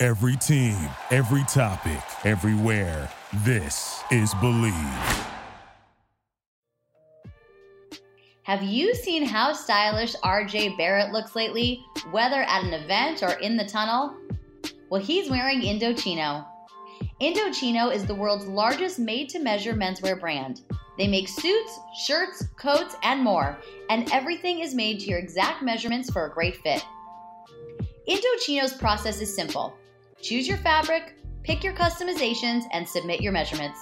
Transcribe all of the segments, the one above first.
Every team, every topic, everywhere. This is Believe. Have you seen how stylish RJ Barrett looks lately, whether at an event or in the tunnel? Well, he's wearing Indochino. Indochino is the world's largest made to measure menswear brand. They make suits, shirts, coats, and more, and everything is made to your exact measurements for a great fit. Indochino's process is simple choose your fabric, pick your customizations, and submit your measurements.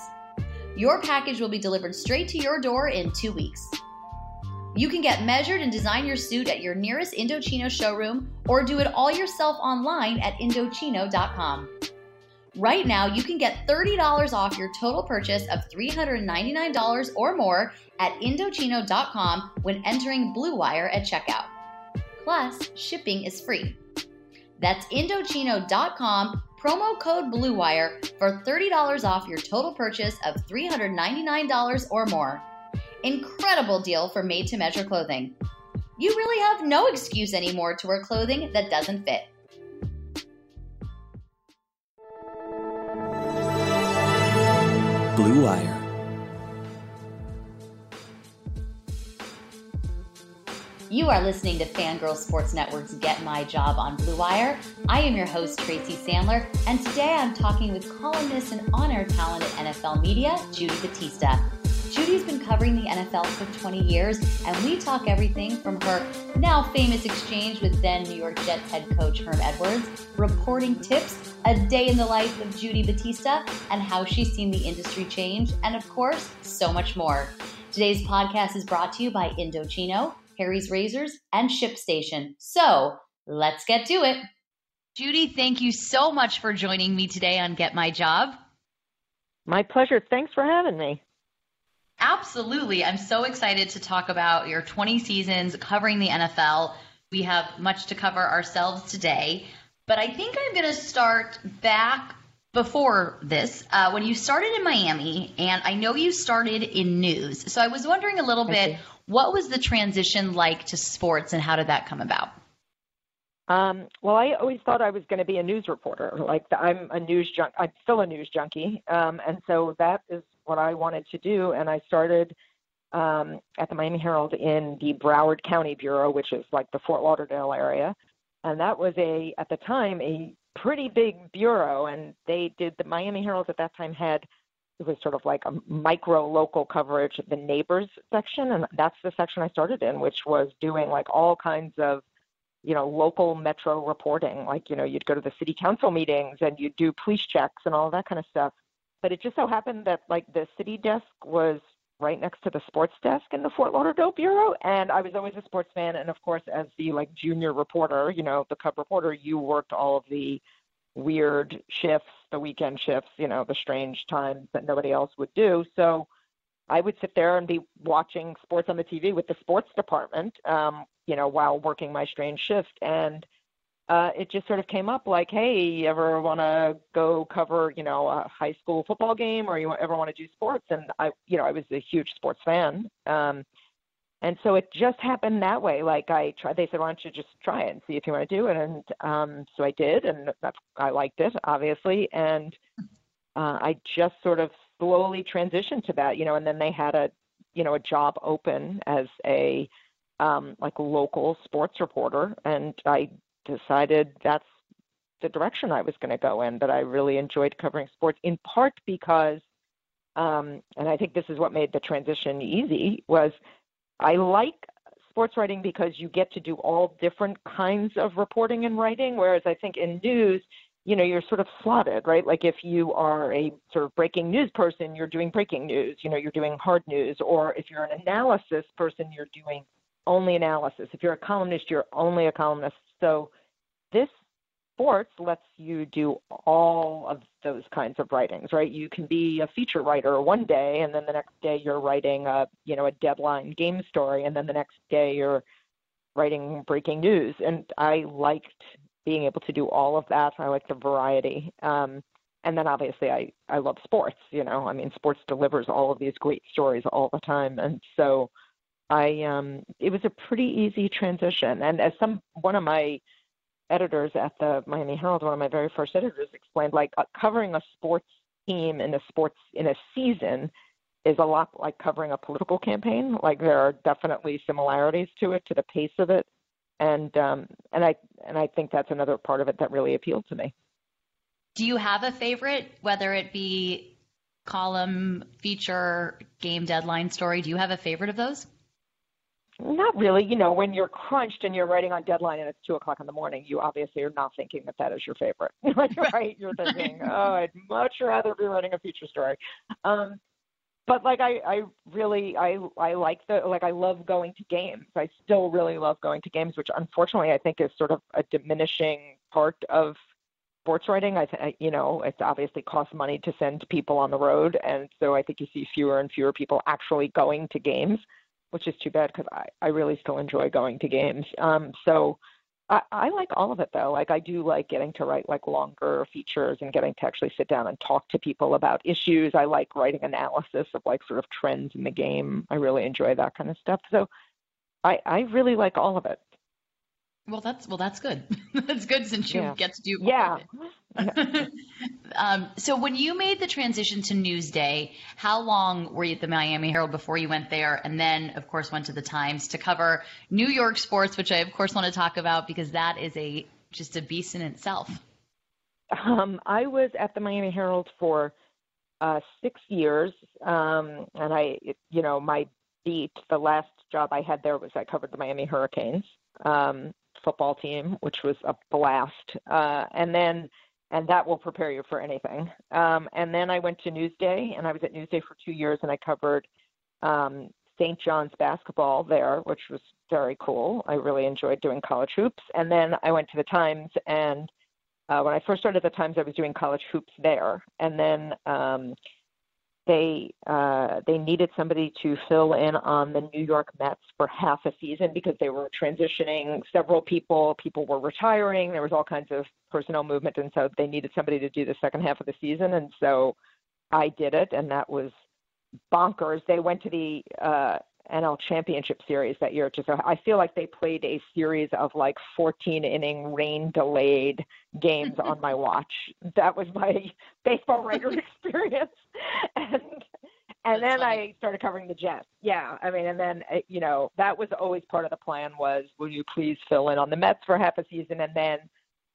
Your package will be delivered straight to your door in two weeks. You can get measured and design your suit at your nearest Indochino showroom or do it all yourself online at Indochino.com. Right now, you can get $30 off your total purchase of $399 or more at Indochino.com when entering Blue Wire at checkout. Plus, shipping is free. That's Indochino.com, promo code BLUEWIRE for $30 off your total purchase of $399 or more. Incredible deal for made to measure clothing. You really have no excuse anymore to wear clothing that doesn't fit. Blue Wire. You are listening to Fangirl Sports Network's Get My Job on Blue Wire. I am your host, Tracy Sandler, and today I'm talking with columnist and on air talent at NFL Media, Judy Battista. Judy's been covering the NFL for 20 years, and we talk everything from her now famous exchange with then New York Jets head coach Herm Edwards, reporting tips, a day in the life of Judy Battista, and how she's seen the industry change, and of course, so much more. Today's podcast is brought to you by Indochino, Harry's Razors, and ShipStation. So let's get to it. Judy, thank you so much for joining me today on Get My Job. My pleasure. Thanks for having me. Absolutely. I'm so excited to talk about your 20 seasons covering the NFL. We have much to cover ourselves today, but I think I'm going to start back before this uh, when you started in Miami, and I know you started in news. So I was wondering a little bit what was the transition like to sports and how did that come about? Um, well, I always thought I was going to be a news reporter. Like I'm a news junk. I'm still a news junkie, um, and so that is what I wanted to do. And I started um, at the Miami Herald in the Broward County Bureau, which is like the Fort Lauderdale area, and that was a at the time a pretty big bureau. And they did the Miami Herald at that time had it was sort of like a micro local coverage of the neighbors section, and that's the section I started in, which was doing like all kinds of you know, local metro reporting. Like, you know, you'd go to the city council meetings and you'd do police checks and all that kind of stuff. But it just so happened that like the city desk was right next to the sports desk in the Fort Lauderdale bureau, and I was always a sports fan. And of course, as the like junior reporter, you know, the cub reporter, you worked all of the weird shifts, the weekend shifts, you know, the strange times that nobody else would do. So I would sit there and be watching sports on the TV with the sports department, um, you know, while working my strange shift. And uh, it just sort of came up like, hey, you ever want to go cover, you know, a high school football game or you ever want to do sports? And I, you know, I was a huge sports fan. Um, and so it just happened that way. Like I tried, they said, why don't you just try it and see if you want to do it? And um, so I did, and I liked it, obviously. And uh, I just sort of slowly transitioned to that, you know, and then they had a, you know, a job open as a, um, like local sports reporter. And I decided that's the direction I was going to go in, that I really enjoyed covering sports in part because, um, and I think this is what made the transition easy was I like sports writing because you get to do all different kinds of reporting and writing, whereas I think in news, you know, you're sort of slotted, right? Like if you are a sort of breaking news person, you're doing breaking news, you know, you're doing hard news. Or if you're an analysis person, you're doing only analysis. If you're a columnist, you're only a columnist. So this sports lets you do all of those kinds of writings, right? You can be a feature writer one day, and then the next day you're writing a you know a deadline game story, and then the next day you're writing breaking news. And I liked being able to do all of that. I like the variety. Um, and then obviously I I love sports. You know, I mean, sports delivers all of these great stories all the time, and so I um it was a pretty easy transition. And as some one of my editors at the Miami Herald, one of my very first editors, explained like uh, covering a sports team in a sports in a season is a lot like covering a political campaign. Like there are definitely similarities to it, to the pace of it, and um, and I and I think that's another part of it that really appealed to me. Do you have a favorite, whether it be column, feature, game deadline story? Do you have a favorite of those? Not really. You know, when you're crunched and you're writing on deadline and it's two o'clock in the morning, you obviously are not thinking that that is your favorite. right? You're thinking, oh, I'd much rather be writing a feature story. Um, but like I, I really I I like the like I love going to games. I still really love going to games, which unfortunately I think is sort of a diminishing part of sports writing. I, th- you know, it obviously costs money to send people on the road, and so I think you see fewer and fewer people actually going to games, which is too bad because I, I really still enjoy going to games. Um, so I, I like all of it though. Like I do like getting to write like longer features and getting to actually sit down and talk to people about issues. I like writing analysis of like sort of trends in the game. I really enjoy that kind of stuff. So I, I really like all of it. Well, that's well, that's good. that's good since you Yeah. get to do. Yeah. um, so when you made the transition to Newsday, how long were you at the Miami Herald before you went there, and then of course went to the Times to cover New York sports, which I of course want to talk about because that is a just a beast in itself. Um, I was at the Miami Herald for uh, six years, um, and I, you know, my beat, the last job I had there was I covered the Miami Hurricanes um, football team, which was a blast, uh, and then, and that will prepare you for anything. Um, and then I went to Newsday, and I was at Newsday for two years, and I covered um, St. John's basketball there, which was very cool. I really enjoyed doing college hoops, and then I went to the Times and uh, when I first started the Times, I was doing college hoops there, and then um, they uh, they needed somebody to fill in on the New York Mets for half a season because they were transitioning several people. People were retiring. There was all kinds of personnel movement, and so they needed somebody to do the second half of the season. And so I did it, and that was bonkers. They went to the uh, NL Championship Series that year. Just I feel like they played a series of like 14 inning rain delayed games on my watch. That was my baseball writer experience, and and That's then funny. I started covering the Jets. Yeah, I mean, and then uh, you know that was always part of the plan was will you please fill in on the Mets for half a season and then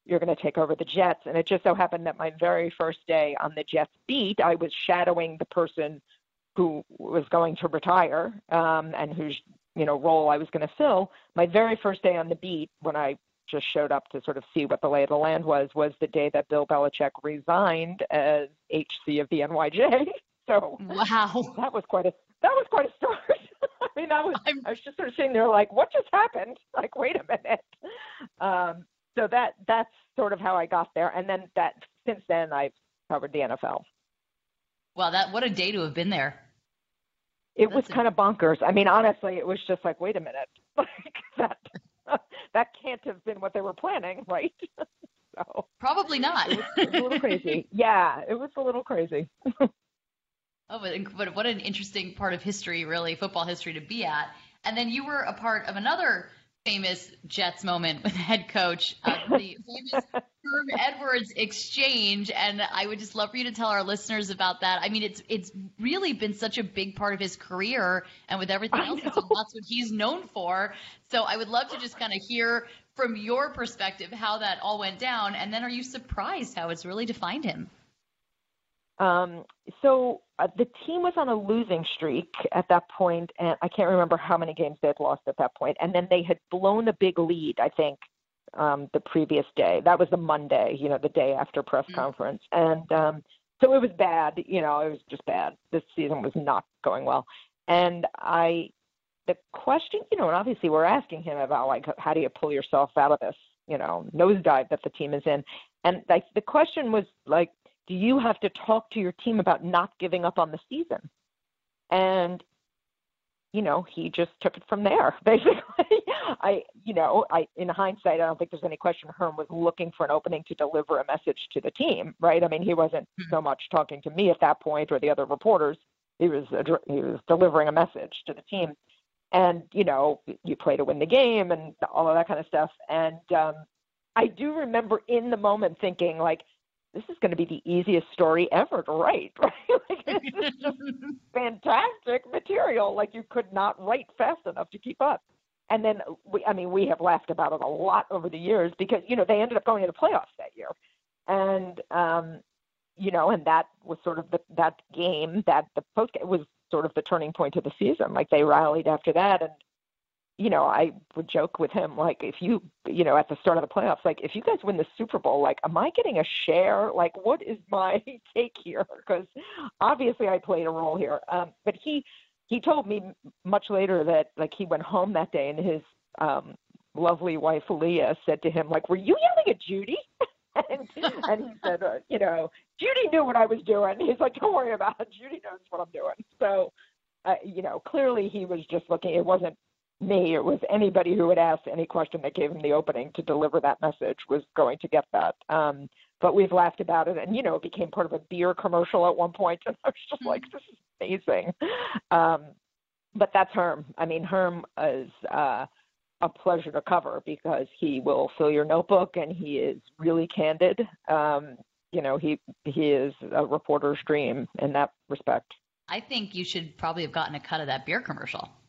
you're going to take over the Jets. And it just so happened that my very first day on the Jets beat, I was shadowing the person who was going to retire um, and whose you know role I was going to fill. My very first day on the beat, when I just showed up to sort of see what the lay of the land was, was the day that Bill Belichick resigned as HC of the NYJ. So Wow. that was quite a that was quite a start. I mean, I was I'm- I was just sort of sitting there like, what just happened? Like, wait a minute. Um, so that that's sort of how I got there, and then that since then I've covered the NFL. Wow, that what a day to have been there. It was a- kind of bonkers. I mean, honestly, it was just like, wait a minute, like that that can't have been what they were planning, right? so Probably not. it was a little crazy. Yeah, it was a little crazy. Oh, but, but what an interesting part of history, really, football history to be at. And then you were a part of another famous Jets moment with head coach, uh, the famous Herm Edwards exchange. And I would just love for you to tell our listeners about that. I mean, it's it's really been such a big part of his career, and with everything I else, that's what he's known for. So I would love to just kind of hear from your perspective how that all went down, and then are you surprised how it's really defined him? Um, so uh, the team was on a losing streak at that point, and I can't remember how many games they had lost at that point. And then they had blown a big lead, I think, um, the previous day. That was the Monday, you know, the day after press Mhm. conference. And um, so it was bad. You know, it was just bad. This season was not going well. And I, the question, you know, and obviously we're asking him about like, how do you pull yourself out of this? you know nosedive that the team is in. And like the question was like, do you have to talk to your team about not giving up on the season? And you know, he just took it from there. Basically, I, you know, I in hindsight, I don't think there's any question Herm was looking for an opening to deliver a message to the team, right? I mean, he wasn't mm-hmm. so much talking to me at that point or the other reporters. He was he was delivering a message to the team, and you know, you play to win the game and all of that kind of stuff. And um, I do remember in the moment thinking like, this is going to be the easiest story ever to write, right? like this is just fantastic material. Like you could not write fast enough to keep up. And then we, I mean, we have laughed about it a lot over the years because you know they ended up going to the playoffs that year, and um, you know, and that was sort of the that game that the post was sort of the turning point of the season. Like they rallied after that, and you know, I would joke with him, like, if you, you know, at the start of the playoffs, like, if you guys win the Super Bowl, like, am I getting a share? Like, what is my take here? Because obviously I played a role here. Um, but he, he told me much later that, like, he went home that day and his um, lovely wife, Lia, said to him, like, were you yelling at Judy? and, and he said, uh, you know, Judy knew what I was doing. He's like, don't worry about it. Judy knows what I'm doing. So, uh, you know, clearly he was just looking. It wasn't me, it was anybody who would ask any question that gave him the opening to deliver that message was going to get that. Um, but we've laughed about it, and you know, it became part of a beer commercial at one point, and I was just like, "This is amazing." Um, but that's Herm. I mean, Herm is uh, a pleasure to cover because he will fill your notebook, and he is really candid. Um, you know, he he is a reporter's dream in that respect. I think you should probably have gotten a cut of that beer commercial.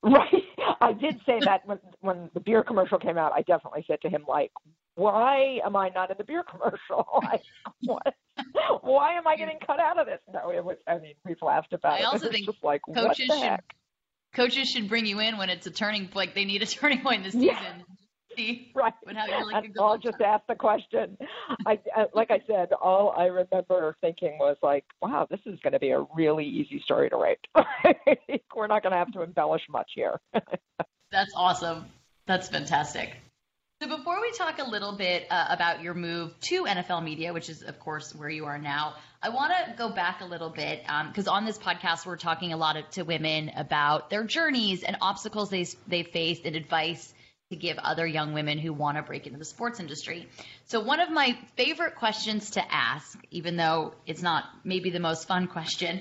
Right. I did say that when when the beer commercial came out. I definitely said to him like, "Why am I not in the beer commercial? Like, what? Why am I getting cut out of this?" No, it was. I mean, we've laughed about I it. I also think just like, coaches should coaches should bring you in when it's a turning like they need a turning point in the season. Yeah see right. what how you really I'll just ask the question. I, I like I said, all I remember thinking was like, wow, this is going to be a really easy story to write. We're not going to have to embellish much here. That's awesome. That's fantastic. So before we talk a little bit uh, about your move to NFL media, which is of course where you are now, I want to go back a little bit because um, on this podcast we're talking a lot of, to women about their journeys and obstacles they they faced and advice to give other young women who want to break into the sports industry. So, one of my favorite questions to ask, even though it's not maybe the most fun question,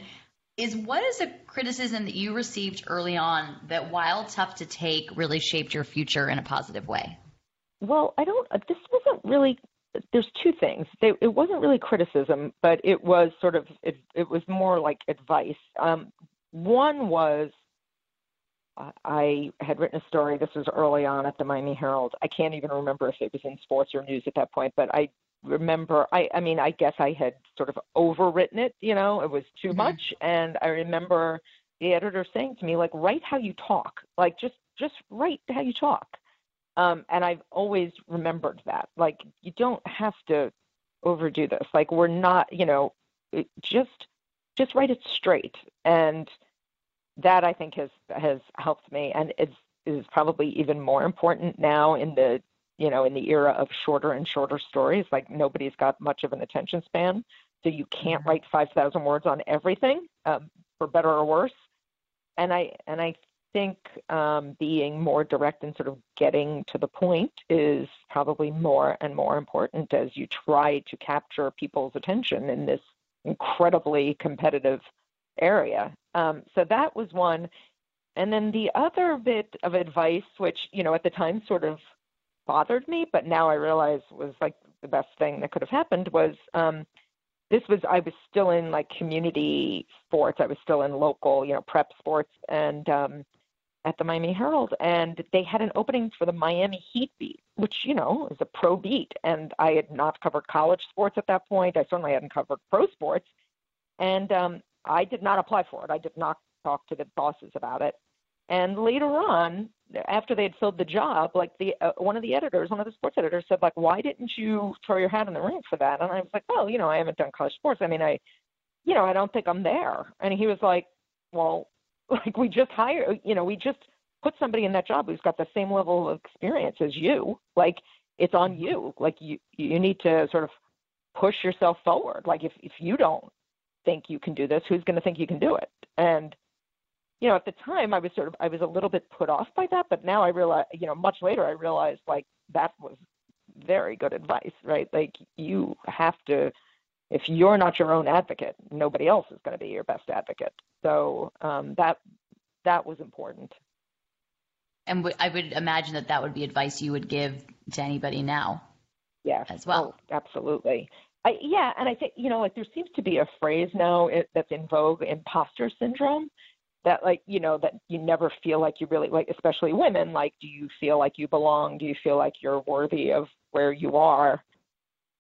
is what is a criticism that you received early on that, while tough to take, really shaped your future in a positive way? Well, I don't, this wasn't really, there's two things. It wasn't really criticism, but it was sort of, it, it was more like advice. Um, one was, I had written a story. This was early on at the Miami Herald. I can't even remember if it was in sports or news at that point, but I remember. I, I mean, I guess I had sort of overwritten it. You know, it was too mm-hmm. much, and I remember the editor saying to me, like, write how you talk. Like, just just write how you talk. Um, and I've always remembered that. Like, you don't have to overdo this. Like, we're not. You know, just just write it straight and that I think has has helped me, and it's is probably even more important now in the you know in the era of shorter and shorter stories. Like nobody's got much of an attention span, so you can't mm-hmm. write five thousand words on everything, um, for better or worse. And I and I think um, being more direct and sort of getting to the point is probably more and more important as you try to capture people's attention in this incredibly competitive area. Um, so that was one. And then the other bit of advice, which, you know, at the time sort of bothered me, but now I realize was like the best thing that could have happened was um, this was, I was still in like community sports. I was still in local, you know, prep sports and um, at the Miami Herald. And they had an opening for the Miami Heat beat, which, you know, is a pro beat. And I had not covered college sports at that point. I certainly hadn't covered pro sports. And um, I did not apply for it. I did not talk to the bosses about it. And later on, after they had filled the job, like the uh, one of the editors, one of the sports editors said, like, why didn't you throw your hat in the ring for that? And I was like, well, you know, I haven't done college sports. I mean, I, you know, I don't think I'm there. And he was like, well, like we just hired, you know, we just put somebody in that job who's got the same level of experience as you. Like, it's on you. Like you you need to sort of push yourself forward. Like if if you don't think you can do this, who's going to think you can do it? And you know, at the time I was sort of I was a little bit put off by that, but now I realize, you know, much later I realized like that was very good advice, right? Like you have to if you're not your own advocate, nobody else is going to be your best advocate. So um, that that was important. And w- I would imagine that that would be advice you would give to anybody now. Yeah, as well. Oh, absolutely. I, yeah, and I think you know, like there seems to be a phrase now it, that's in vogue, imposter syndrome. That like you know that you never feel like you really like, especially women. Like, do you feel like you belong? Do you feel like you're worthy of where you are?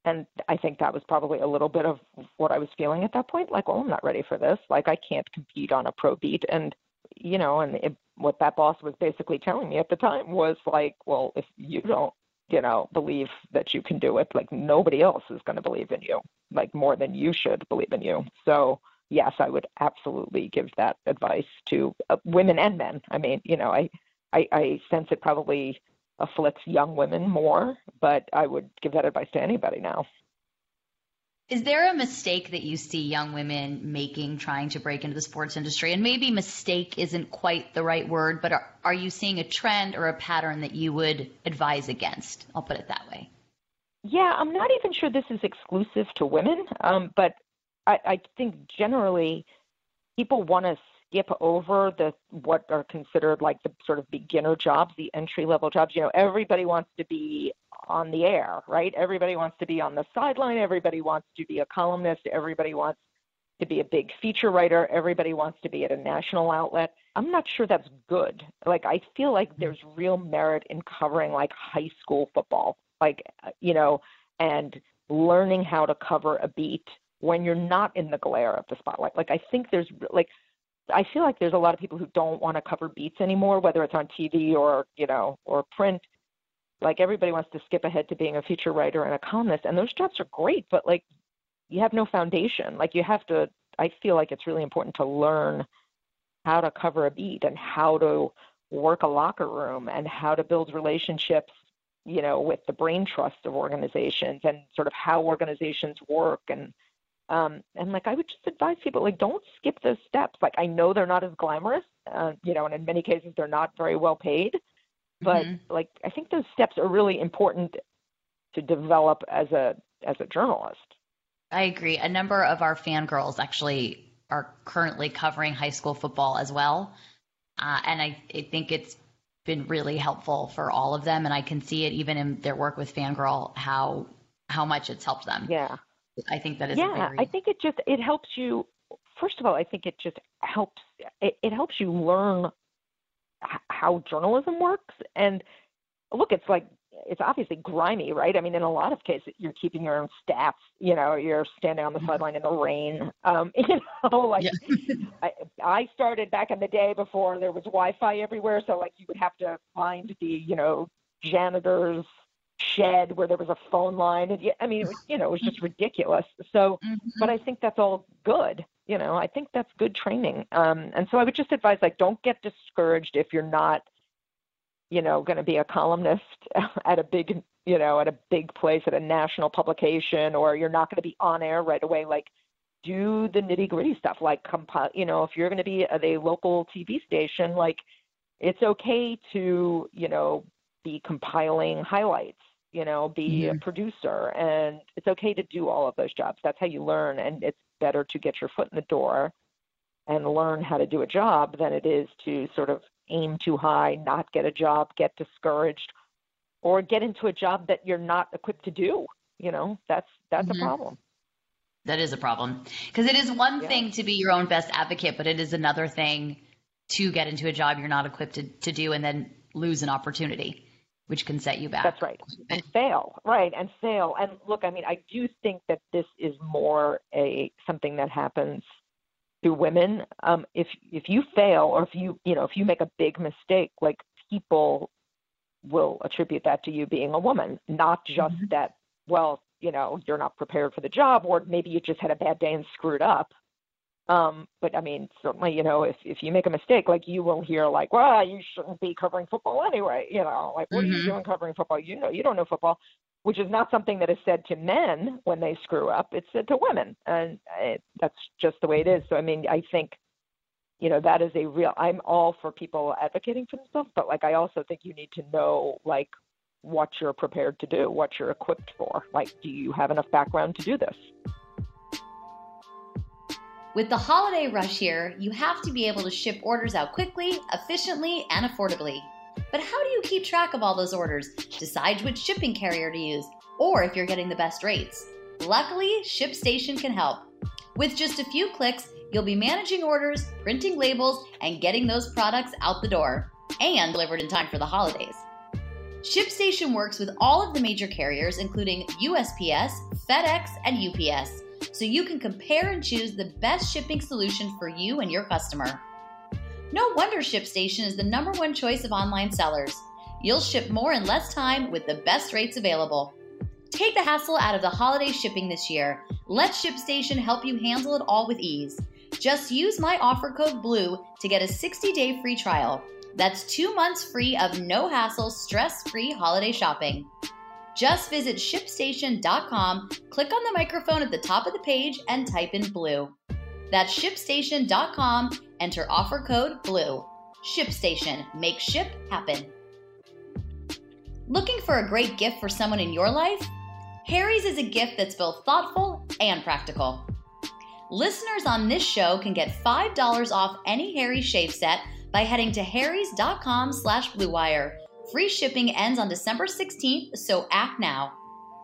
And I think that was probably a little bit of what I was feeling at that point. Like, well, I'm not ready for this. Like, I can't compete on a pro beat. And you know, and it, what that boss was basically telling me at the time was like, well, if you don't you know, believe that you can do it. Like nobody else is going to believe in you, like more than you should believe in you. So yes, I would absolutely give that advice to uh, women and men. I mean, you know, I, I, I sense it probably afflicts young women more, but I would give that advice to anybody now. Is there a mistake that you see young women making trying to break into the sports industry? And maybe mistake isn't quite the right word, but are, are you seeing a trend or a pattern that you would advise against? I'll put it that way. Yeah, I'm not even sure this is exclusive to women, um, but I, I think generally people want to skip over the what are considered like the sort of beginner jobs, the entry level jobs. You know, everybody wants to be on the air, right? Everybody wants to be on the sideline. Everybody wants to be a columnist. Everybody wants to be a big feature writer. Everybody wants to be at a national outlet. I'm not sure that's good. Like, I feel like there's real merit in covering like high school football, like, uh, you know, and learning how to cover a beat when you're not in the glare of the spotlight. Like, I think there's like, I feel like there's a lot of people who don't want to cover beats anymore, whether it's on TV or, you know, or print like everybody wants to skip ahead to being a feature writer and a columnist and those jobs are great but like you have no foundation. Like you have to i feel like it's really important to learn how to cover a beat and how to work a locker room and how to build relationships you know with the brain trust of organizations and sort of how organizations work. And um and like i would just advise people like don't skip those steps. Like i know they're not as glamorous uh, you know and in many cases they're not very well paid but mm-hmm. like I think those steps are really important to develop as a as a journalist. I agree. A number of our fangirls actually are currently covering high school football as well, uh, and I, I think it's been really helpful for all of them. And I can see it even in their work with Fangirl how how much it's helped them. Yeah, I think that is. Yeah, very... I think it just it helps you. First of all, I think it just helps. It, it helps you learn how journalism works. And look, it's like it's obviously grimy, right? I mean, in a lot of cases, you're keeping your own staff. You know, you're standing on the mm-hmm. sideline in the rain. Um, you know, like yeah. I, I started back in the day before there was Wi-Fi everywhere, so like you would have to find the you know janitor's shed where there was a phone line, and I mean, it was, you know, it was just ridiculous. So, mm-hmm. but I think that's all good you know, I think that's good training. Um, and so I would just advise, like, don't get discouraged if you're not, you know, going to be a columnist at a big, you know, at a big place at a national publication, or you're not going to be on air right away. Like, do the nitty gritty stuff. Like, compile, you know, if you're going to be at a local TV station, like, it's okay to, you know, be compiling highlights you know, be mm-hmm. a producer. And it's okay to do all of those jobs. That's how you learn. And it's better to get your foot in the door and learn how to do a job than it is to sort of aim too high, not get a job, get discouraged, or get into a job that you're not equipped to do. You know, that's that's mm-hmm. a problem. That is a problem because it is one yeah. thing to be your own best advocate, but it is another thing to get into a job you're not equipped to, to do and then lose an opportunity which can set you back. That's right. And fail. Right. And fail. And look, I mean, I do think that this is more a something that happens to women. Um, if if you fail or if you you know, if you make a big mistake, like people will attribute that to you being a woman, not just mm-hmm. that, well, you know, you're not prepared for the job or maybe you just had a bad day and screwed up. Um, but I mean, certainly, you know, if if you make a mistake, like you will hear, like, well, you shouldn't be covering football anyway. You know, like, what mm-hmm. are you mm-hmm. doing covering football? You know, you don't know football, which is not something that is said to men when they screw up. It's said to women, and it, that's just the way it is. So, I mean, I think, you know, that is a real. I'm all for people advocating for themselves, but like, I also think you need to know, like, what you're prepared to do, what you're equipped for. Like, do you have enough background to do this? With the holiday rush here, you have to be able to ship orders out quickly, efficiently, and affordably. But how do you keep track of all those orders, decide which shipping carrier to use, or if you're getting the best rates? Luckily, ShipStation can help. With just a few clicks, you'll be managing orders, printing labels, and getting those products out the door, and delivered in time for the holidays. ShipStation works with all of the major carriers, including USPS, FedEx, and UPS so you can compare and choose the best shipping solution for you and your customer. No wonder ShipStation is the number one choice of online sellers. You'll ship more in less time with the best rates available. Take the hassle out of the holiday shipping this year. Let ShipStation help you handle it all with ease. Just use my offer code BLUE to get a 60 day free trial. That's two months free of no hassle, stress free holiday shopping. Just visit shipstation.com, click on the microphone at the top of the page, and type in blue. That's shipstation.com, enter offer code BLUE. ShipStation, make ship happen. Looking for a great gift for someone in your life? Harry's is a gift that's both thoughtful and practical. Listeners on this show can get $5 off any Harry's shave set by heading to harrys.com slash bluewire Free shipping ends on December 16th, so act now.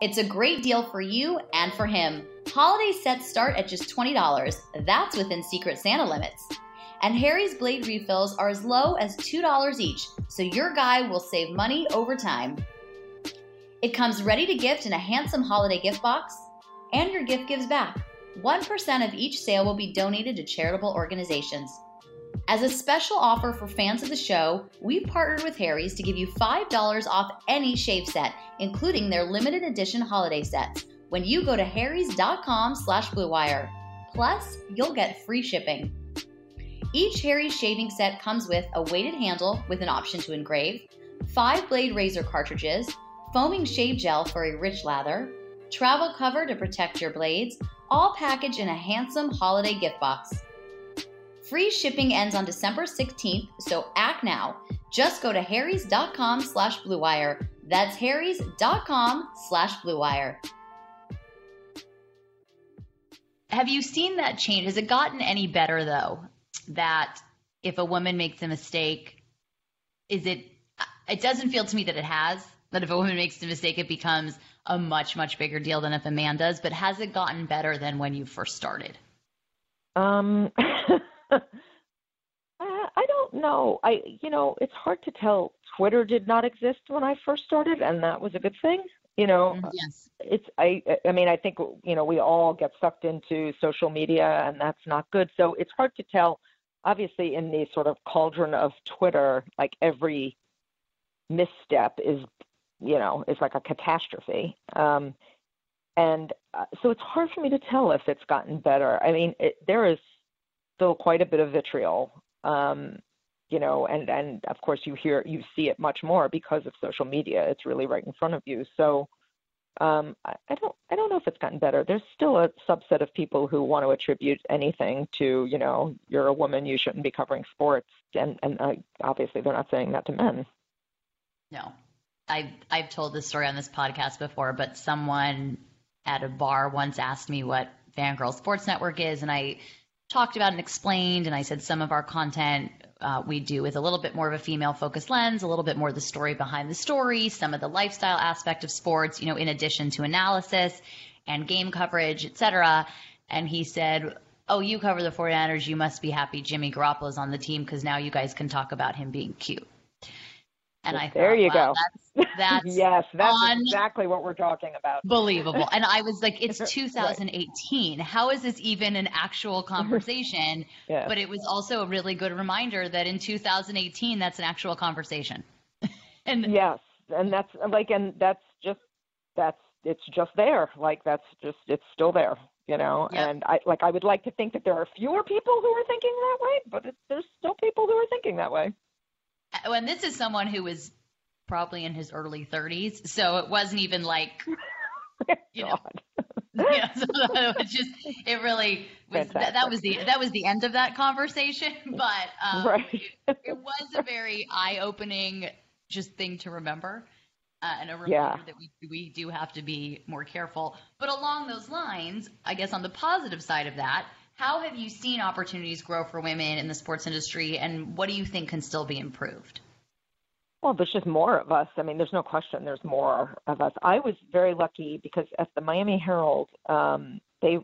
It's a great deal for you and for him. Holiday sets start at just $20. That's within Secret Santa limits. And Harry's blade refills are as low as $2 each, so your guy will save money over time. It comes ready to gift in a handsome holiday gift box, and your gift gives back. 1% of each sale will be donated to charitable organizations. As a special offer for fans of the show, we've partnered with Harry's to give you $5 off any shave set, including their limited edition holiday sets, when you go to harrys.com slash bluewire. Plus, you'll get free shipping. Each Harry's shaving set comes with a weighted handle with an option to engrave, five blade razor cartridges, foaming shave gel for a rich lather, travel cover to protect your blades, all packaged in a handsome holiday gift box. Free shipping ends on December 16th, so act now. Just go to harrys.com slash bluewire. That's harrys.com slash bluewire. Have you seen that change? Has it gotten any better though? That if a woman makes a mistake, is it, it doesn't feel to me that it has, that if a woman makes a mistake, it becomes a much, much bigger deal than if a man does. But has it gotten better than when you first started? Um, I don't know. I you know, it's hard to tell. Twitter did not exist when I first started and that was a good thing. You know, mm-hmm. yes. It's I I mean, I think you know, we all get sucked into social media and that's not good. So it's hard to tell obviously in the sort of cauldron of Twitter, like every misstep is you know, is like a catastrophe. Um and uh, so it's hard for me to tell if it's gotten better. I mean, it, there is still quite a bit of vitriol. Um, you know, and and of course you hear you see it much more because of social media. It's really right in front of you. So um, I, I don't I don't know if it's gotten better. There's still a subset of people who want to attribute anything to you know you're a woman you shouldn't be covering sports and and uh, obviously they're not saying that to men. No, I've I've told this story on this podcast before, but someone at a bar once asked me what Fangirl Sports Network is, and I talked about and explained. And I said some of our content uh, we do with a little bit more of a female focused lens, a little bit more the story behind the story, some of the lifestyle aspect of sports, you know, in addition to analysis and game coverage, et cetera. And he said, Oh, you cover the 49ers. You must be happy Jimmy Garoppolo's on the team because now you guys can talk about him being cute. And I there thought, you go. That's, that's yes, that's exactly what we're talking about. Believable. And I was like, it's 2018. right. How is this even an actual conversation? yes. But it was also a really good reminder that in 2018, that's an actual conversation. and yes, and that's like, and that's just that's it's just there. Like that's just it's still there, you know. Yep. And I like I would like to think that there are fewer people who are thinking that way, but it, there's still people who are thinking that way. And this is someone who was probably in his early 30s, so it wasn't even like You know. God. yeah, so it was just it really was that, that was the that was the end of that conversation. But um, Right. it, it was a very eye opening just thing to remember. Uh, and a reminder Yeah. that we we do have to be more careful. But along those lines, I guess on the positive side of that, how have you seen opportunities grow for women in the sports industry, and what do you think can still be improved? Well, there's just more of us. I mean, there's no question there's more of us. I was very lucky because at the Miami Herald, um, they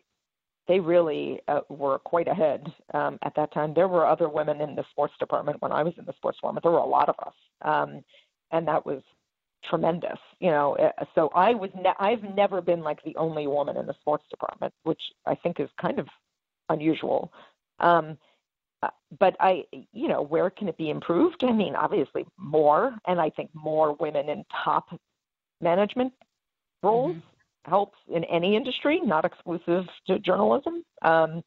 they really uh, were quite ahead um, at that time. There were other women in the sports department when I was in the sports department. There were a lot of us, um, and that was tremendous. You know, Uh, so I was ne- I've never been like the only woman in the sports department, which I think is kind of unusual. Um, uh, but I, you know, where can it be improved? I mean, obviously more, and I think more women in top management roles helps in any industry, not exclusive to journalism. Um,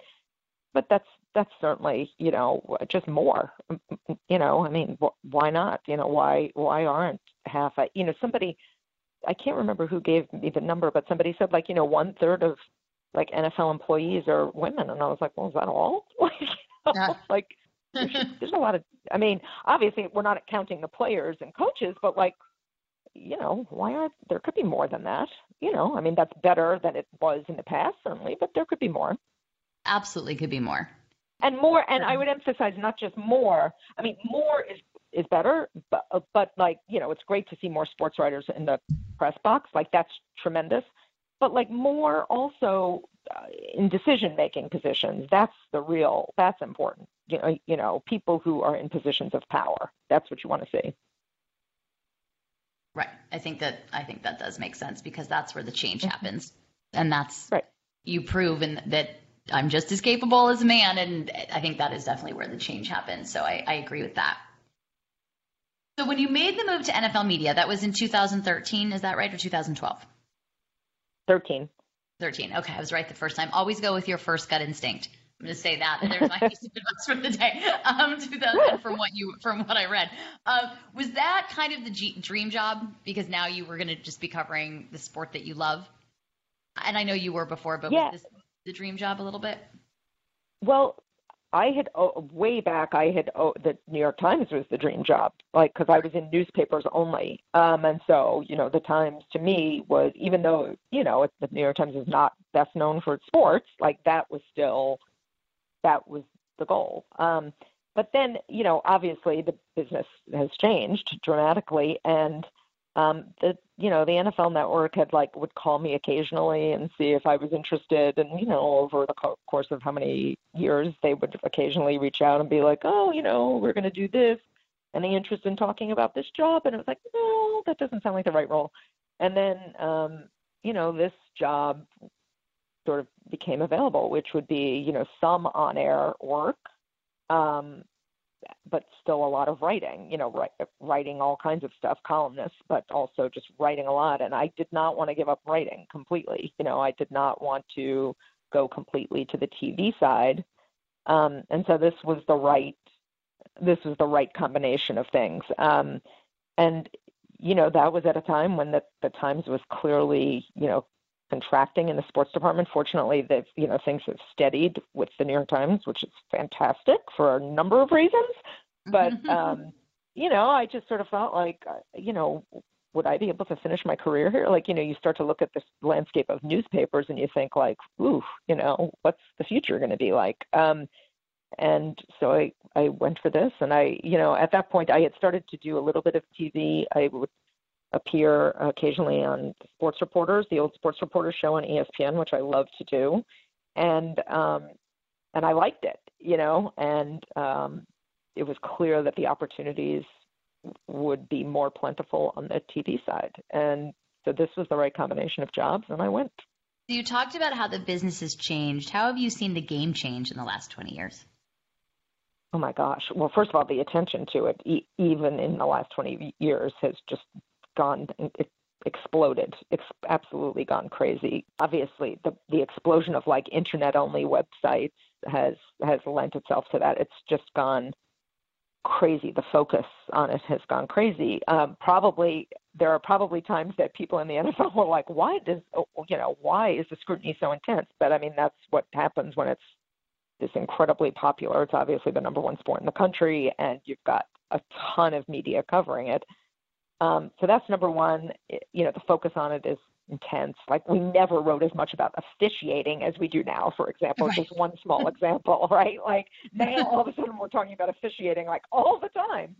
but that's that's certainly, you know, just more. You know, I mean, wh- why not? You know, why why aren't half? I, you know, somebody, I can't remember who gave me the number, but somebody said like, you know, one third of like NFL employees are women, and I was like, well, is that all? Like, you know, like there's, there's a lot of. I mean, obviously, we're not counting the players and coaches, but like, you know, why aren't there could be more than that? You know, I mean, that's better than it was in the past, certainly, but there could be more Absolutely, could be more. and more and i would emphasize not just more i mean more is is better but but like you know it's great to see more sports writers in the press box like that's tremendous but like more also uh, in decision making positions that's the real that's important you know you know people who are in positions of power that's what you want to see Right. I think that I think that does make sense because that's where the change happens, and that's Right. you prove in, that I'm just as capable as a man, and I think that is definitely where the change happens. So I, I agree with that. So when you made the move to NFL media, that was in 2013, is that right, or 2012? 13 13. Okay, I was right the first time. Always go with your first gut instinct. I'm going to say that. There's my piece of advice for the day. Um, 2000, from what you from what I read, um, was that kind of the G- dream job? Because now you were going to just be covering the sport that you love, and I know you were before, but Yeah. was this the dream job a little bit? Well, I had oh, way back. I had oh, the New York Times was the dream job, like because I was in newspapers only, um, and so you know the Times to me was even though you know it, the New York Times is not best known for sports, like that was still that was the goal. Um, but then you know obviously the business has changed dramatically, and um, the you know the NFL Network had like would call me occasionally and see if I was interested, and you know over the co- course of how many years they would occasionally reach out and be like, oh, you know, we're going to do this. Any interest in talking about this job? And it was like, no, that doesn't sound like the right role. And then um, you know this job sort of became available, which would be you know some on-air work. Um, but still a lot of writing, you know, write, writing all kinds of stuff, columnists, but also just writing a lot. And I did not want to give up writing completely. You know, I did not want to go completely to the TV side. Um, and so this was the right, this was the right combination of things. Um, and, you know, that was at a time when the, the Times was clearly, you know, contracting in the sports department. Fortunately, that you know things have steadied with the New York Times, which is fantastic for a number of reasons. But um, you know, I just sort of felt like, uh, you know, would I be able to finish my career here? Like, you know, you start to look at this landscape of newspapers and you think like, ooh, you know, what's the future going to be like? Um, and so I, I went for this and I, you know, at that point I had started to do a little bit of TV. I would appear occasionally on Sports Reporters, the old Sports Reporters show on ESPN, which I love to do, and um, and I liked it, you know, and um, it was clear that the opportunities would be more plentiful on the TV side, and so this was the right combination of jobs, and I went. You talked about how the business has changed. How have you seen the game change in the last 20 years? Oh my gosh! Well, first of all, the attention to it, e- even in the last 20 years, has just gone. It, exploded. It's absolutely gone crazy. Obviously, the the explosion of like internet only websites has has lent itself to that. It's just gone crazy. The focus on it has gone crazy. Um, probably there are probably times that people in the NFL were like, "Why does you know why is the scrutiny so intense?" But I mean, that's what happens when it's this incredibly popular. It's obviously the number one sport in the country, and you've got a ton of media covering it. Um, so that's number one. It, you know, the focus on it is intense. Like we never wrote as much about officiating as we do now, for example. Right. Just one small example, right? Like now all of a sudden we're talking about officiating like all the time.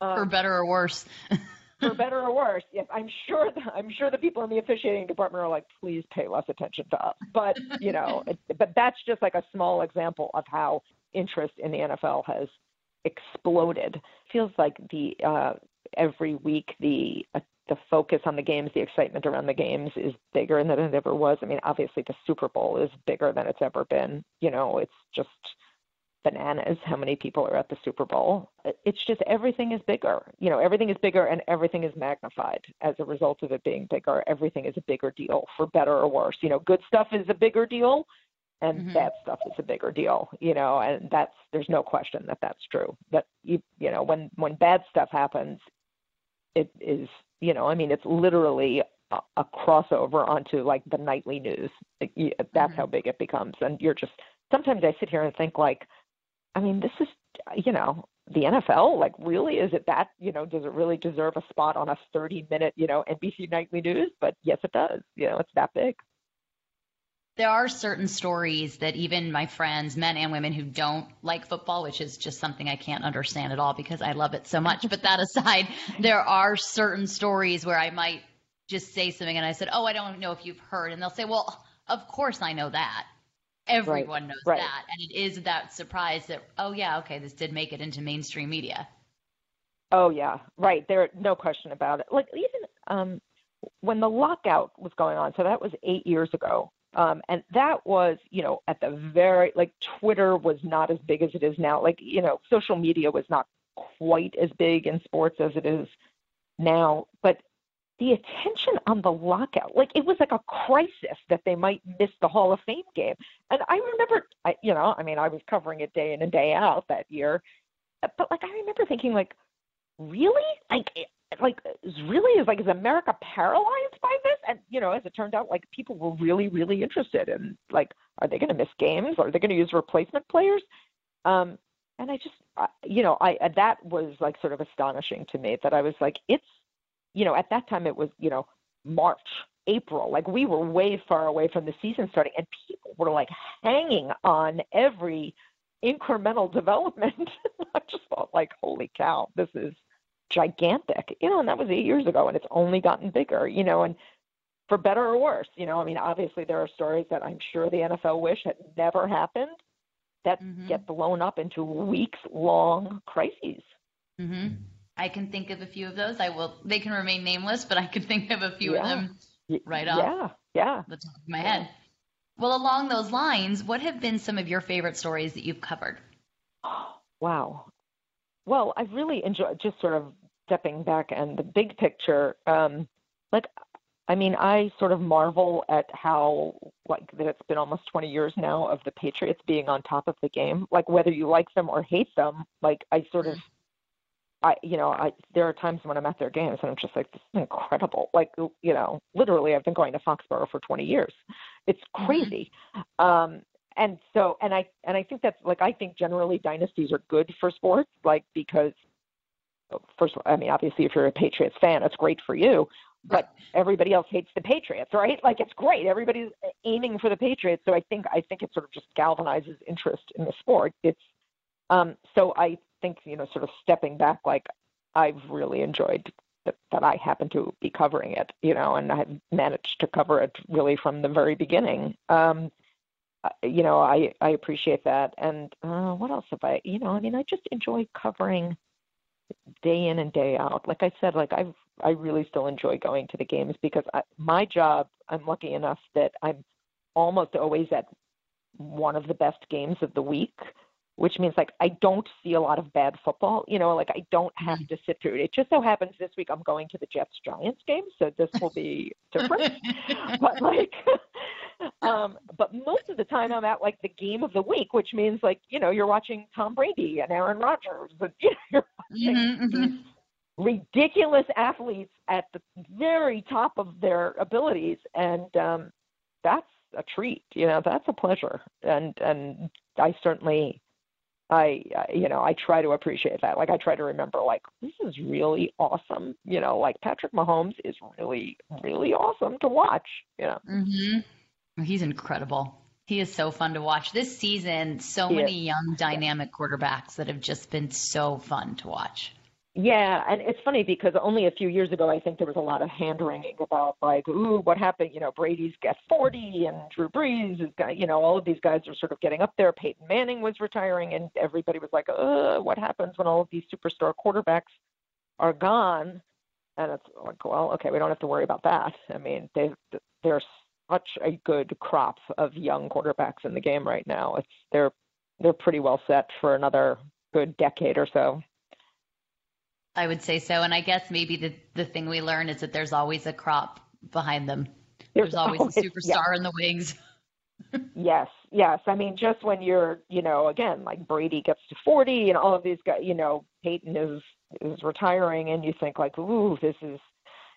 Um, for better or worse. for better or worse. Yes, I'm sure. The, I'm sure the people in the officiating department are like, please pay less attention to us. But you know, it, but that's just like a small example of how interest in the NFL has exploded. Feels like the uh, every week the uh, the focus on the games, the excitement around the games is bigger than it ever was. I mean, obviously the Super Bowl is bigger than it's ever been. You know, it's just bananas how many people are at the Super Bowl. It's just everything is bigger. You know, everything is bigger and everything is magnified as a result of it being bigger. Everything is a bigger deal for better or worse. You know, good stuff is a bigger deal and mm-hmm. bad stuff is a bigger deal, you know, and that's there's no question that that's true. That you you know, when when bad stuff happens, it is you know, I mean, it's literally a, a crossover onto like the nightly news. That's mm-hmm. how big it becomes, and you're just sometimes I sit here and think like, I mean, this is you know the NFL. Like, really, is it that you know? Does it really deserve a spot on a 30 minute you know NBC nightly news? But yes, it does. You know, it's that big there are certain stories that even my friends, men and women who don't like football, which is just something I can't understand at all because I love it so much. but that aside, there are certain stories where I might just say something and I said, Oh, I don't know if you've heard. And they'll say, Well, of course I know that. Everyone right. knows right. that. And it is that surprise that, oh, yeah, okay, this did make it into mainstream media. Oh, yeah, right. There, no question about it. Like, even um, when the lockout was going on, so that was eight years ago, um, and that was, you know, at the very, like, Twitter was not as big as it is now. Like, you know, social media was not quite as big in sports as it is now. But the attention on the lockout, like, it was like a crisis that they might miss the Hall of Fame game. And I remember, I, you know, I mean, I was covering it day in and day out that year. But, like, I remember thinking, like, really? Like, like really is like is America paralyzed by this? And you know, as it turned out, like people were really really interested in like, are they going to miss games? Are they going to use replacement players? Um, and I just, uh, you know, I uh, that was like sort of astonishing to me that I was like, it's, you know, at that time it was, you know, March, April, like we were way far away from the season starting, and people were like hanging on every incremental development. I just thought like, holy cow, this is gigantic, you know, and that was eight years ago, and it's only gotten bigger, you know, and for better or worse, you know, I mean, obviously there are stories that I'm sure the NFL wish had never happened that mm-hmm. get blown up into weeks long crises. Mm-hmm. I can think of a few of those. I will. They can remain nameless, but I can think of a few yeah. of them right off. Yeah, yeah. The top of my head. Well, along those lines, what have been some of your favorite stories that you've covered? Wow. Well, I've really enjoyed just sort of stepping back and the big picture, um, like I mean, I sort of marvel at how like that it's been almost 20 years now of the Patriots being on top of the game. Like whether you like them or hate them, like I sort of I you know, I there are times when I'm at their games and I'm just like this is incredible. Like you know, literally I've been going to Foxborough for 20 years. It's mm-hmm. crazy. Um and so and I and I think that's like I think generally dynasties are good for sports like because first of all, I mean, obviously, if you're a Patriots fan, it's great for you. But everybody else hates the Patriots, right? Like it's great. Everybody's aiming for the Patriots. So I think I think it sort of just galvanizes interest in the sport. It's um, so I think you know, sort of stepping back, like I've really enjoyed that, that I happen to be covering it, you know, and I've managed to cover it really from the very beginning. Um, uh, you know, I I appreciate that. And uh, what else have I? You know, I mean, I just enjoy covering day in and day out. Like I said, like I I really still enjoy going to the games because I, my job, I'm lucky enough that I'm almost always at one of the best games of the week. which means like I don't see a lot of bad football. You know, like I don't have Mm-hmm. to sit through it. It just so happens this week I'm going to the Jets Giants game, so this will be different. but like um but most of the time I'm at like the game of the week, which means like, you know, you're watching Tom Brady and Aaron Rodgers and you know, you're watching Mhm, mhm. ridiculous athletes at the very top of their abilities. And um that's a treat you know that's a pleasure. And and i certainly i I- you know i try to appreciate that. Like i try to remember like this is really awesome. You know like patrick mahomes is really really awesome to watch you know. Mm-hmm. He's incredible. He is so fun to watch. This season, so He many young, dynamic quarterbacks that have just been so fun to watch. Yeah, and it's funny because only a few years ago, I think there was a lot of hand wringing about like, ooh, what happened? You know, Brady's got 40, and Drew Brees is, got, you know, all of these guys are sort of getting up there. Peyton Manning was retiring, and everybody was like, uh, what happens when all of these superstar quarterbacks are gone? And it's like, well, okay, we don't have to worry about that. I mean, they there's such a good crop of young quarterbacks in the game right now. It's they're they're pretty well set for another good decade or so. I would say so. And I guess maybe the, the thing we learn is that there's always a crop behind them. There's, always, a yeah. superstar in the wings. Yes, yes. I mean, just when you're, you know, again, like Brady gets to 40 and all of these guys, you know, Peyton is is retiring, and you think like, ooh, this is,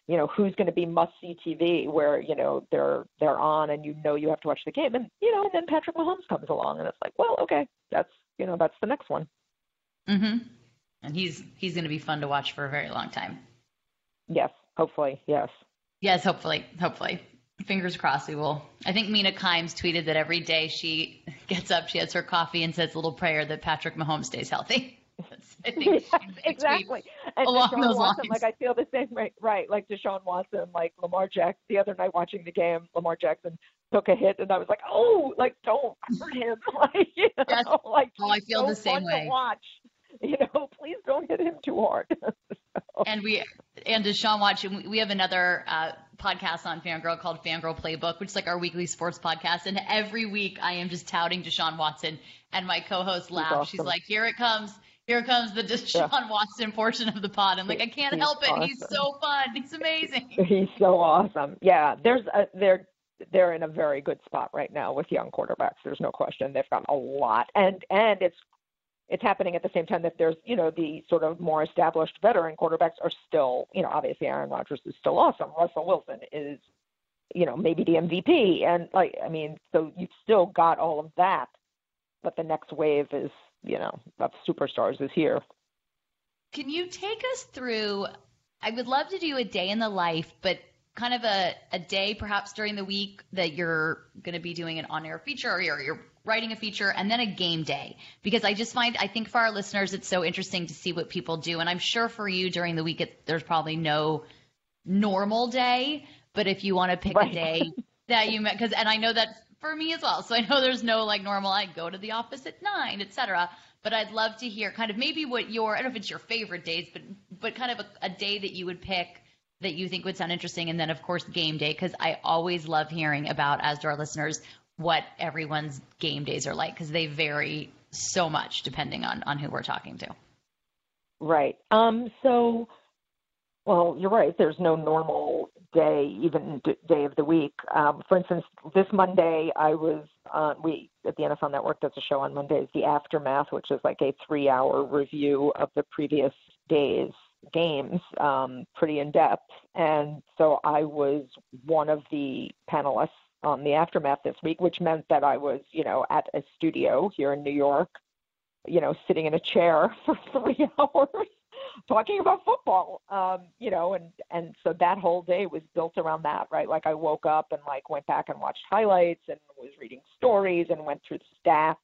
you know, who's going to be must see TV where you know they're they're on and you know you have to watch the game, and you know, and then Patrick Mahomes comes along, and it's like, well, okay, that's you know that's the next one. hmm And he's he's going to be fun to watch for a very long time. Yes, hopefully, yes. Yes, hopefully, hopefully. Fingers crossed we will. I think Mina Kimes tweeted that every day she gets up, she has her coffee and says a little prayer that Patrick Mahomes stays healthy. That's, I think Yes, a tweet. And along Deshaun those Watson, lines. like I feel the same way, right? Like Deshaun Watson, like Lamar Jackson. The other night watching the game, Lamar Jackson took a hit, and I was like, oh, like don't hurt him, like you know, like Oh, I feel so the same way. Watch, you know, please don't hit him too hard. And we and Deshaun Watson, we- have another uh, podcast on Fangirl called Fangirl Playbook, which is like our weekly sports podcast. And every week I am just touting Deshaun Watson, and my co-host laughs. She's like, "Here it comes." Here comes the Deshaun Watson portion of the pod. I'm like, I can't He's help it. He's so fun. He's amazing. He's so awesome. Yeah, there's a, they're they're in a very good spot right now with young quarterbacks. There's no question. They've got a lot, and and it's it's happening at the same time that there's you know the sort of more established veteran quarterbacks are still you know obviously Aaron Rodgers is still awesome. Russell Wilson is you know maybe the MVP, and like I mean, so you've still got all of that, but the next wave is you know of superstars is here. Can you take us through? I would love to do a day in the life, but kind of a, a day perhaps during the week that you're going to be doing an on air feature or you're, you're writing a feature and then a game day. Because I just find, I think for our listeners, it's so interesting to see what people do. And I'm sure for you during the week, it, there's probably no normal day. But if you want to pick Right. a day that you met, because, and I know that for me as well. So I know there's no like normal, I go to the office at nine, et cetera. But I'd love to hear kind of maybe what your, I don't know if it's your favorite days, but, but kind of a, a day that you would pick that you think would sound interesting. And then of course game day, because I always love hearing about, as do our listeners, what everyone's game days are like, because they vary so much depending on, on who we're talking to. Right. Um, so, well, you're right. There's no normal day, even d- day of the week. Um, for instance, this Monday, I was uh, we at the NFL Network does a show on Mondays, The Aftermath, which is like a three-hour review of the previous day's games, um, pretty in depth. And so I was one of the panelists on the Aftermath this week, which meant that I was, you know, at a studio here in New York you know, sitting in a chair for three hours talking about football. Um, you know, and and so that whole day was built around that, right? Like I woke up and like went back and watched highlights and was reading stories and went through the stats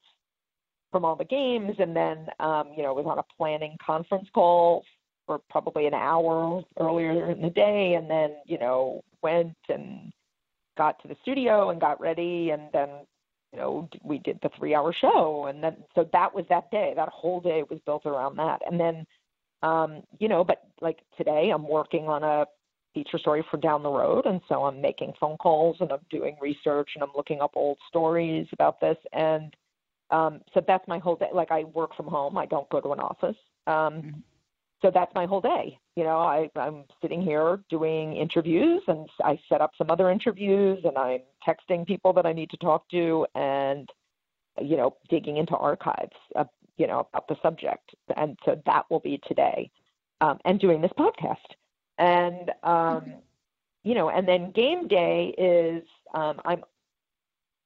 from all the games and then um, you know, was on a planning conference call for probably an hour earlier in the day and then, you know, went and got to the studio and got ready and then you know, we did the three hour show. And then, so that was that day. That whole day was built around that. And then, um, you know, but like today, I'm working on a feature story for down the road. And so I'm making phone calls and I'm doing research and I'm looking up old stories about this. And, Um, so that's my whole day. Like I work from home. I don't go to an office. Um, Mm-hmm. so that's my whole day. You know, I, I'm sitting here doing interviews and I set up some other interviews and I'm texting people that I need to talk to and, you know, digging into archives, uh, you know, about the subject. And so that will be today um, and doing this podcast. And, um, you know, and then game day is um, I'm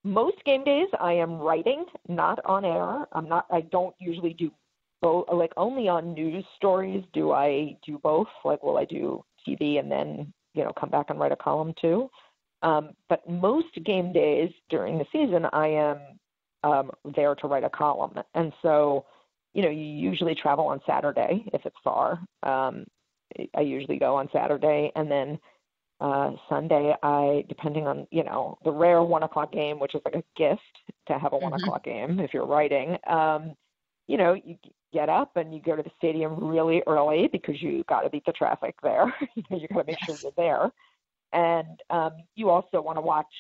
most game days I am writing, not on air. I'm not. I don't usually do both. Like only on news stories do I do both. Like, will I do TV and then you know come back and write a column too? Um, but most game days during the season, I am um, there to write a column, and so you know you usually travel on Saturday if it's far. Um, I usually go on Saturday, and then uh, Sunday, I depending on you know the rare one o'clock game, which is like a gift to have a one Mhm. o'clock game if you're writing. Um, you know, you get up and you go to the stadium really early because you got to beat the traffic there. you know, you got to make sure you're there, and um, you also want to watch.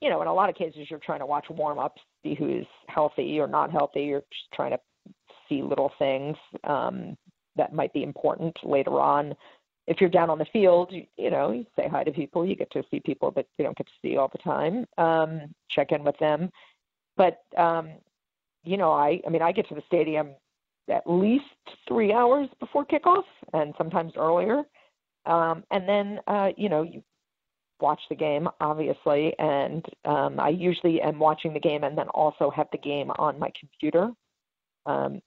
You know, in a lot of cases, you're trying to watch warm ups, see who's healthy or not healthy. You're just trying to see little things um, that might be important later on if you're down on the field, you, you know, you say hi to people. You get to see people that you don't get to see all the time. Um, check in with them, but um, you know, I, I mean, I get to the stadium at least three hours before kickoff, and sometimes earlier. Um, and then, uh, you know, you watch the game, obviously, and um, I usually am watching the game and then also have the game on my computer. Um,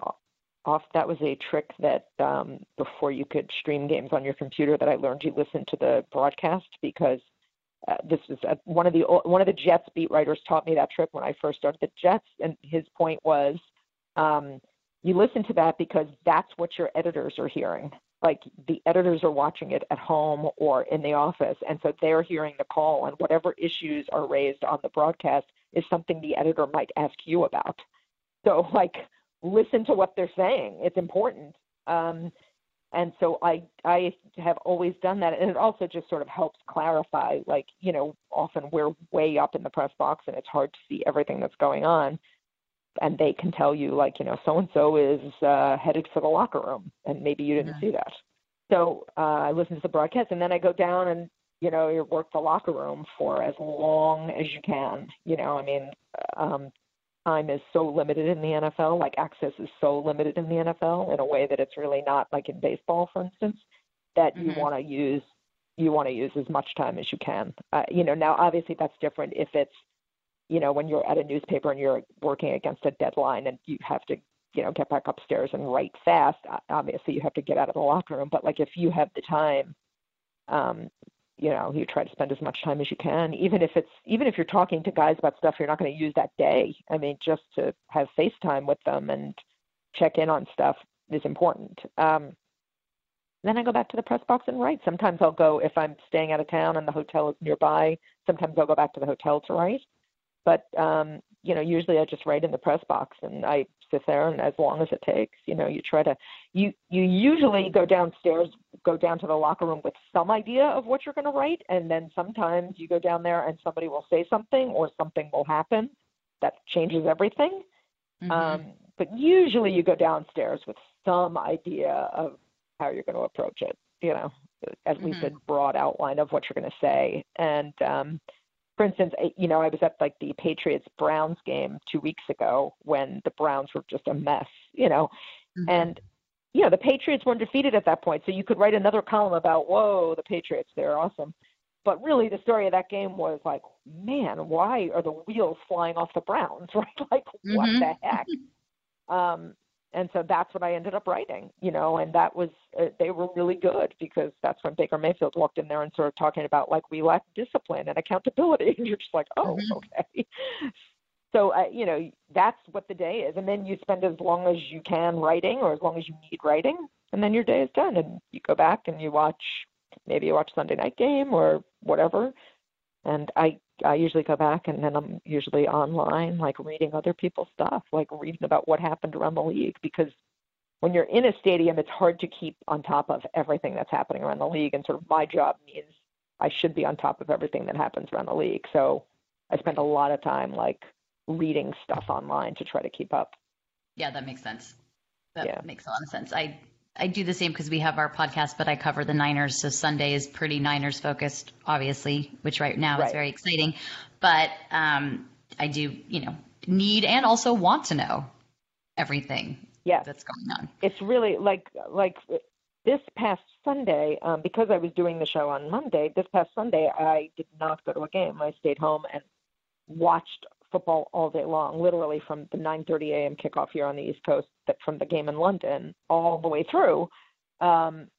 off that was a trick that um, before you could stream games on your computer that I learned you listen to the broadcast because uh, this was uh, one of the one of the Jets beat writers taught me that trick when I first started the Jets, and his point was um, you listen to that because that's what your editors are hearing. Like the editors are watching it at home or in the office, and so they're hearing the call, and whatever issues are raised on the broadcast is something the editor might ask you about. So like listen to what they're saying. It's important. Um, and so I I have always done that, and it also just sort of helps clarify. Like you know, often we're way up in the press box, and it's hard to see everything that's going on. And they can tell you, like you know, so and so is uh, headed for the locker room, and maybe you didn't Mhm. see that. So uh, I listen to the broadcast, and then I go down and you know you work the locker room for as long as you can. You know, I mean, um, time is so limited in the NFL, like access is so limited in the NFL in a way that it's really not like in baseball, for instance, that you Mhm. want to use you want to use as much time as you can. Uh, you know, now obviously that's different if it's you know when you're at a newspaper and you're working against a deadline and you have to you know get back upstairs and write fast. Obviously, you have to get out of the locker room, but like if you have the time. Um, you know you try to spend as much time as you can even if it's even if you're talking to guys about stuff you're not going to use that day i mean just to have facetime with them and check in on stuff is important um then i go back to the press box and write sometimes i'll go if i'm staying out of town and the hotel is nearby sometimes i'll go back to the hotel to write but um you know usually i just write in the press box and i sit there and as long as it takes you know you try to you you usually go downstairs go down to the locker room with some idea of what you're going to write and then sometimes you go down there and somebody will say something or something will happen that changes everything Mhm. um, but usually you go downstairs with some idea of how you're going to approach it you know at least Mhm. a broad outline of what you're going to say and um, for instance, you know, I was at like the Patriots Browns game two weeks ago when the Browns were just a mess, you know, Mhm. and you know the Patriots weren't defeated at that point, so you could write another column about whoa the Patriots they're awesome, but really the story of that game was like man why are the wheels flying off the Browns? Right? Like what Mhm. the heck, um, and so that's what I ended up writing, you know, and that was uh, they were really good because that's when Baker Mayfield walked in there and started talking about like we lack discipline and accountability, and you're just like oh Mhm. okay. So uh, you know that's what the day is, and then you spend as long as you can writing, or as long as you need writing, and then your day is done, and you go back and you watch maybe you watch Sunday night game or whatever, and I I usually go back and then I'm usually online, like reading other people's stuff, like reading about what happened around the league, because when you're in a stadium, it's hard to keep on top of everything that's happening around the league, and sort of my job means I should be on top of everything that happens around the league. So I spend a lot of time like reading stuff online to try to keep up. Yeah, that makes sense. That Yeah. makes a lot of sense. I I do the same because we have our podcast, but I cover the Niners, so Sunday is pretty Niners focused, obviously, which right now is very exciting. But um, I do, you know, need and also want to know everything Yes. that's going on. it's really like like this past Sunday, um, because I was doing the show on Monday. This past Sunday, I did not go to a game. I stayed home and watched football all day long, literally from the 9:30 a.m. kickoff here on the East Coast, that from the game in London all the way through. Um,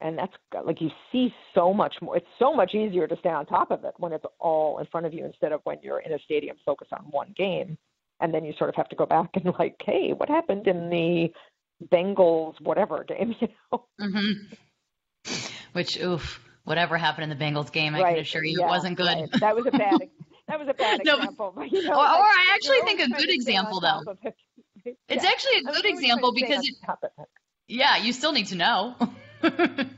and that's like you see so much more. It's so much easier to stay on top of it when it's all in front of you instead of when you're in a stadium focused on one game, and then you sort of have to go back and like, hey, what happened in the Bengals whatever game? You know, hmm Which, oof, whatever happened in the Bengals game, I right? can assure you yeah, it wasn't good. right. That was a bad. That was a bad No, example. but, you know, Or- or I actually think a good trying to stay on example, though. it. It's Yeah. actually a good example trying to stay because, it, it. yeah, you still need to know.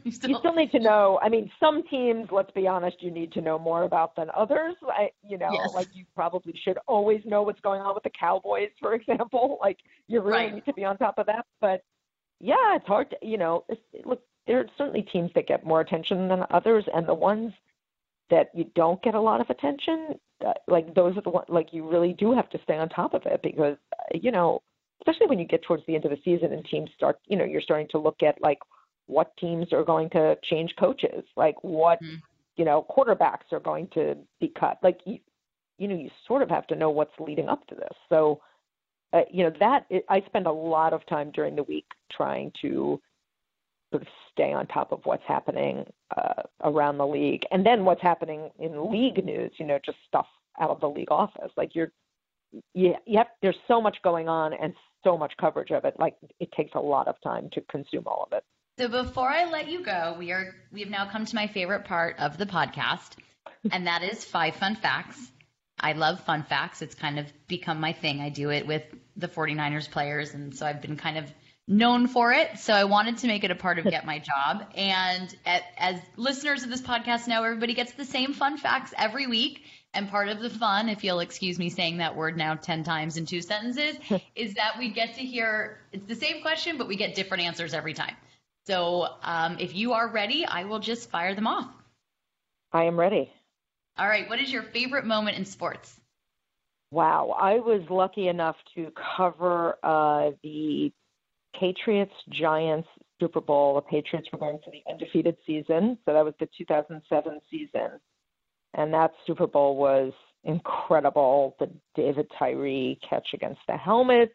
you still, you still need to know. I mean, some teams, let's be honest, you need to know more about than others. I, you know, Yes. like you probably should always know what's going on with the Cowboys, for example. Like you really Right. need to be on top of that. But yeah, it's hard to, you know, it's, look, there are certainly teams that get more attention than others, and the ones that you don't get a lot of attention, uh, like those are the ones, like you really do have to stay on top of it because, uh, you know, especially when you get towards the end of the season and teams start, you know, you're starting to look at like what teams are going to change coaches, like what, Mhm. you know, quarterbacks are going to be cut. Like you, you know, you sort of have to know what's leading up to this. So, uh, you know, that I spend a lot of time during the week trying to sort of stay on top of what's happening uh, around the league, and then what's happening in league news. You know, just stuff out of the league office. Like you're, you, you have. There's so much going on and so much coverage of it. Like it takes a lot of time to consume all of it. So before I let you go, we are we have now come to my favorite part of the podcast, and that is five fun facts. I love fun facts. It's kind of become my thing. I do it with the 49ers players, and so I've been kind of known for it. So I wanted to make it a part of Get My Job. And at, as listeners of this podcast know, everybody gets the same fun facts every week. And part of the fun, if you'll excuse me saying that word now 10 times in two sentences, is that we get to hear it's the same question, but we get different answers every time. So um, if you are ready, I will just fire them off. I am ready. All right. What is your favorite moment in sports? Wow, I was lucky enough to cover uh, the Patriots Giants Super Bowl. The Patriots were going for the undefeated season, so that was the 2007 season, and that Super Bowl was incredible. The David Tyree catch against the helmet,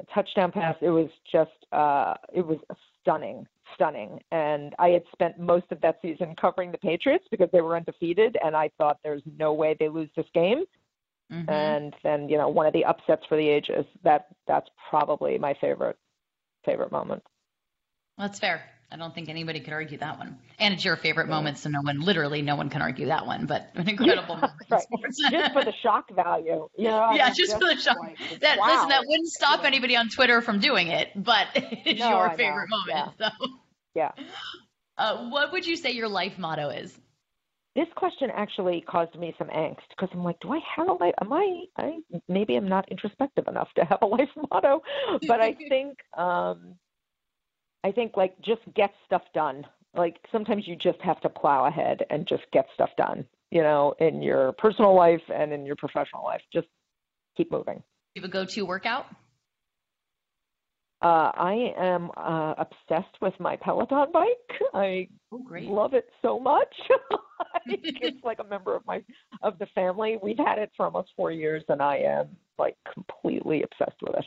a touchdown pass. It was just, uh, it was stunning, stunning. And I had spent most of that season covering the Patriots because they were undefeated, and I thought there's no way they lose this game Mhm. and then you know one of the upsets for the ages that that's probably my favorite favorite moment That's fair. I don't think anybody could argue that one. And it's your favorite Yeah. moment, so no one, literally, no one can argue that one. But an incredible moment right just for the shock value you know yeah, mean, just, for the shock. like, that wow. listen, that wouldn't stop Yeah. anybody on Twitter from doing it, but it's No, your I know. favorite moment. So, yeah uh, what would you say your life motto is? This question actually caused me some angst because I'm like, do I have a life? Am I, I maybe I'm not introspective enough to have a life motto, but I think, um, I think like just get stuff done. Like sometimes you just have to plow ahead and just get stuff done, you know, in your personal life and in your professional life. Just keep moving. Do you have a go-to workout? Uh, I am uh, obsessed with my Peloton bike. I Oh, love it so much. It's like a member of my of the family. We've had it for almost four years, and I am like completely obsessed with it.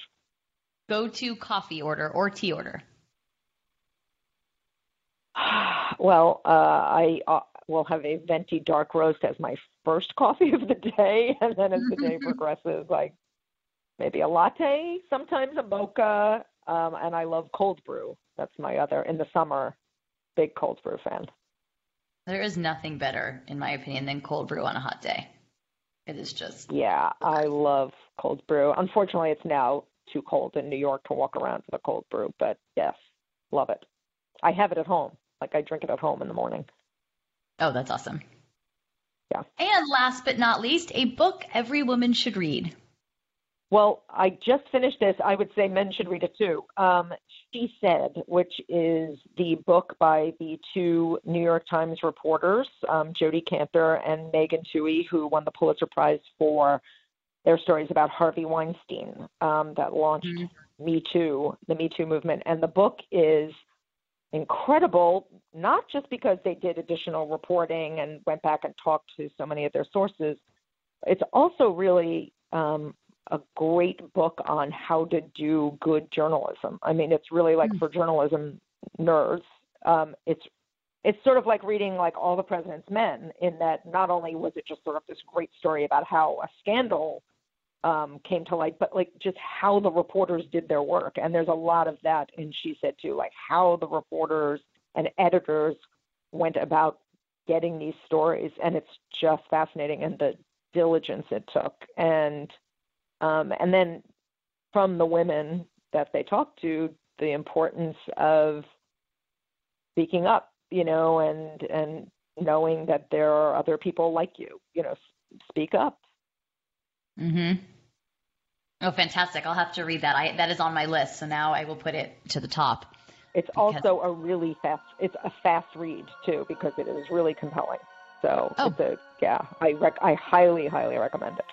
Go-to coffee order or tea order? well, uh, I uh, will have a venti dark roast as my first coffee of the day, and then as the day progresses, like maybe a latte, sometimes a mocha, um, and I love cold brew. That's my other in the summer, big cold brew fan. There is nothing better, in my opinion, than cold brew on a hot day. It is just Yeah, I love cold brew. Unfortunately, it's now too cold in New York to walk around with a cold brew, but yes, love it. I have it at home. Like I drink it at home in the morning. oh, that's awesome. Yeah. And last but not least, a book every woman should read. Well, I just finished this. I would say men should read it too. Um, she Said, which is the book by the two New York Times reporters, um, Jodi Kantor and Megan Twohey, who won the Pulitzer Prize for their stories about Harvey Weinstein um, that launched mm-hmm. Me Too, the Me Too movement. And the book is incredible, not just because they did additional reporting and went back and talked to so many of their sources. It's also really um, a great book on how to do good journalism. I mean, it's really like mm. for journalism nerds. Um, it's it's sort of like reading like all the president's men in that not only was it just sort of this great story about how a scandal um, came to light, but like just how the reporters did their work. And there's a lot of that in She Said too, like how the reporters and editors went about getting these stories. And it's just fascinating and the diligence it took. And um, and then from the women that they talked to, the importance of speaking up, you know, and and knowing that there are other people like you, you know, speak up. Mm Mhm. Oh, fantastic! I'll have to read that. I that is on my list, so now I will put it to the top. It's because... also a really fast. It's a fast read too because it is really compelling. So oh. a yeah. I rec- I highly highly recommend it.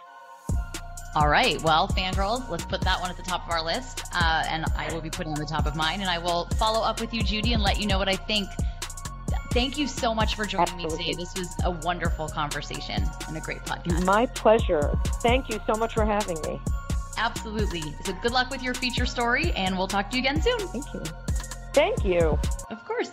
All right. Well, fangirls, let's put that one at the top of our list. Uh, and I will be putting on the top of mine. And I will follow up with you, Judy, and let you know what I think. Thank you so much for joining Absolutely. me today. This was a wonderful conversation and a great podcast. My pleasure. Thank you so much for having me. Absolutely. So good luck with your feature story, and we'll talk to you again soon. Thank you. Thank you. Of course.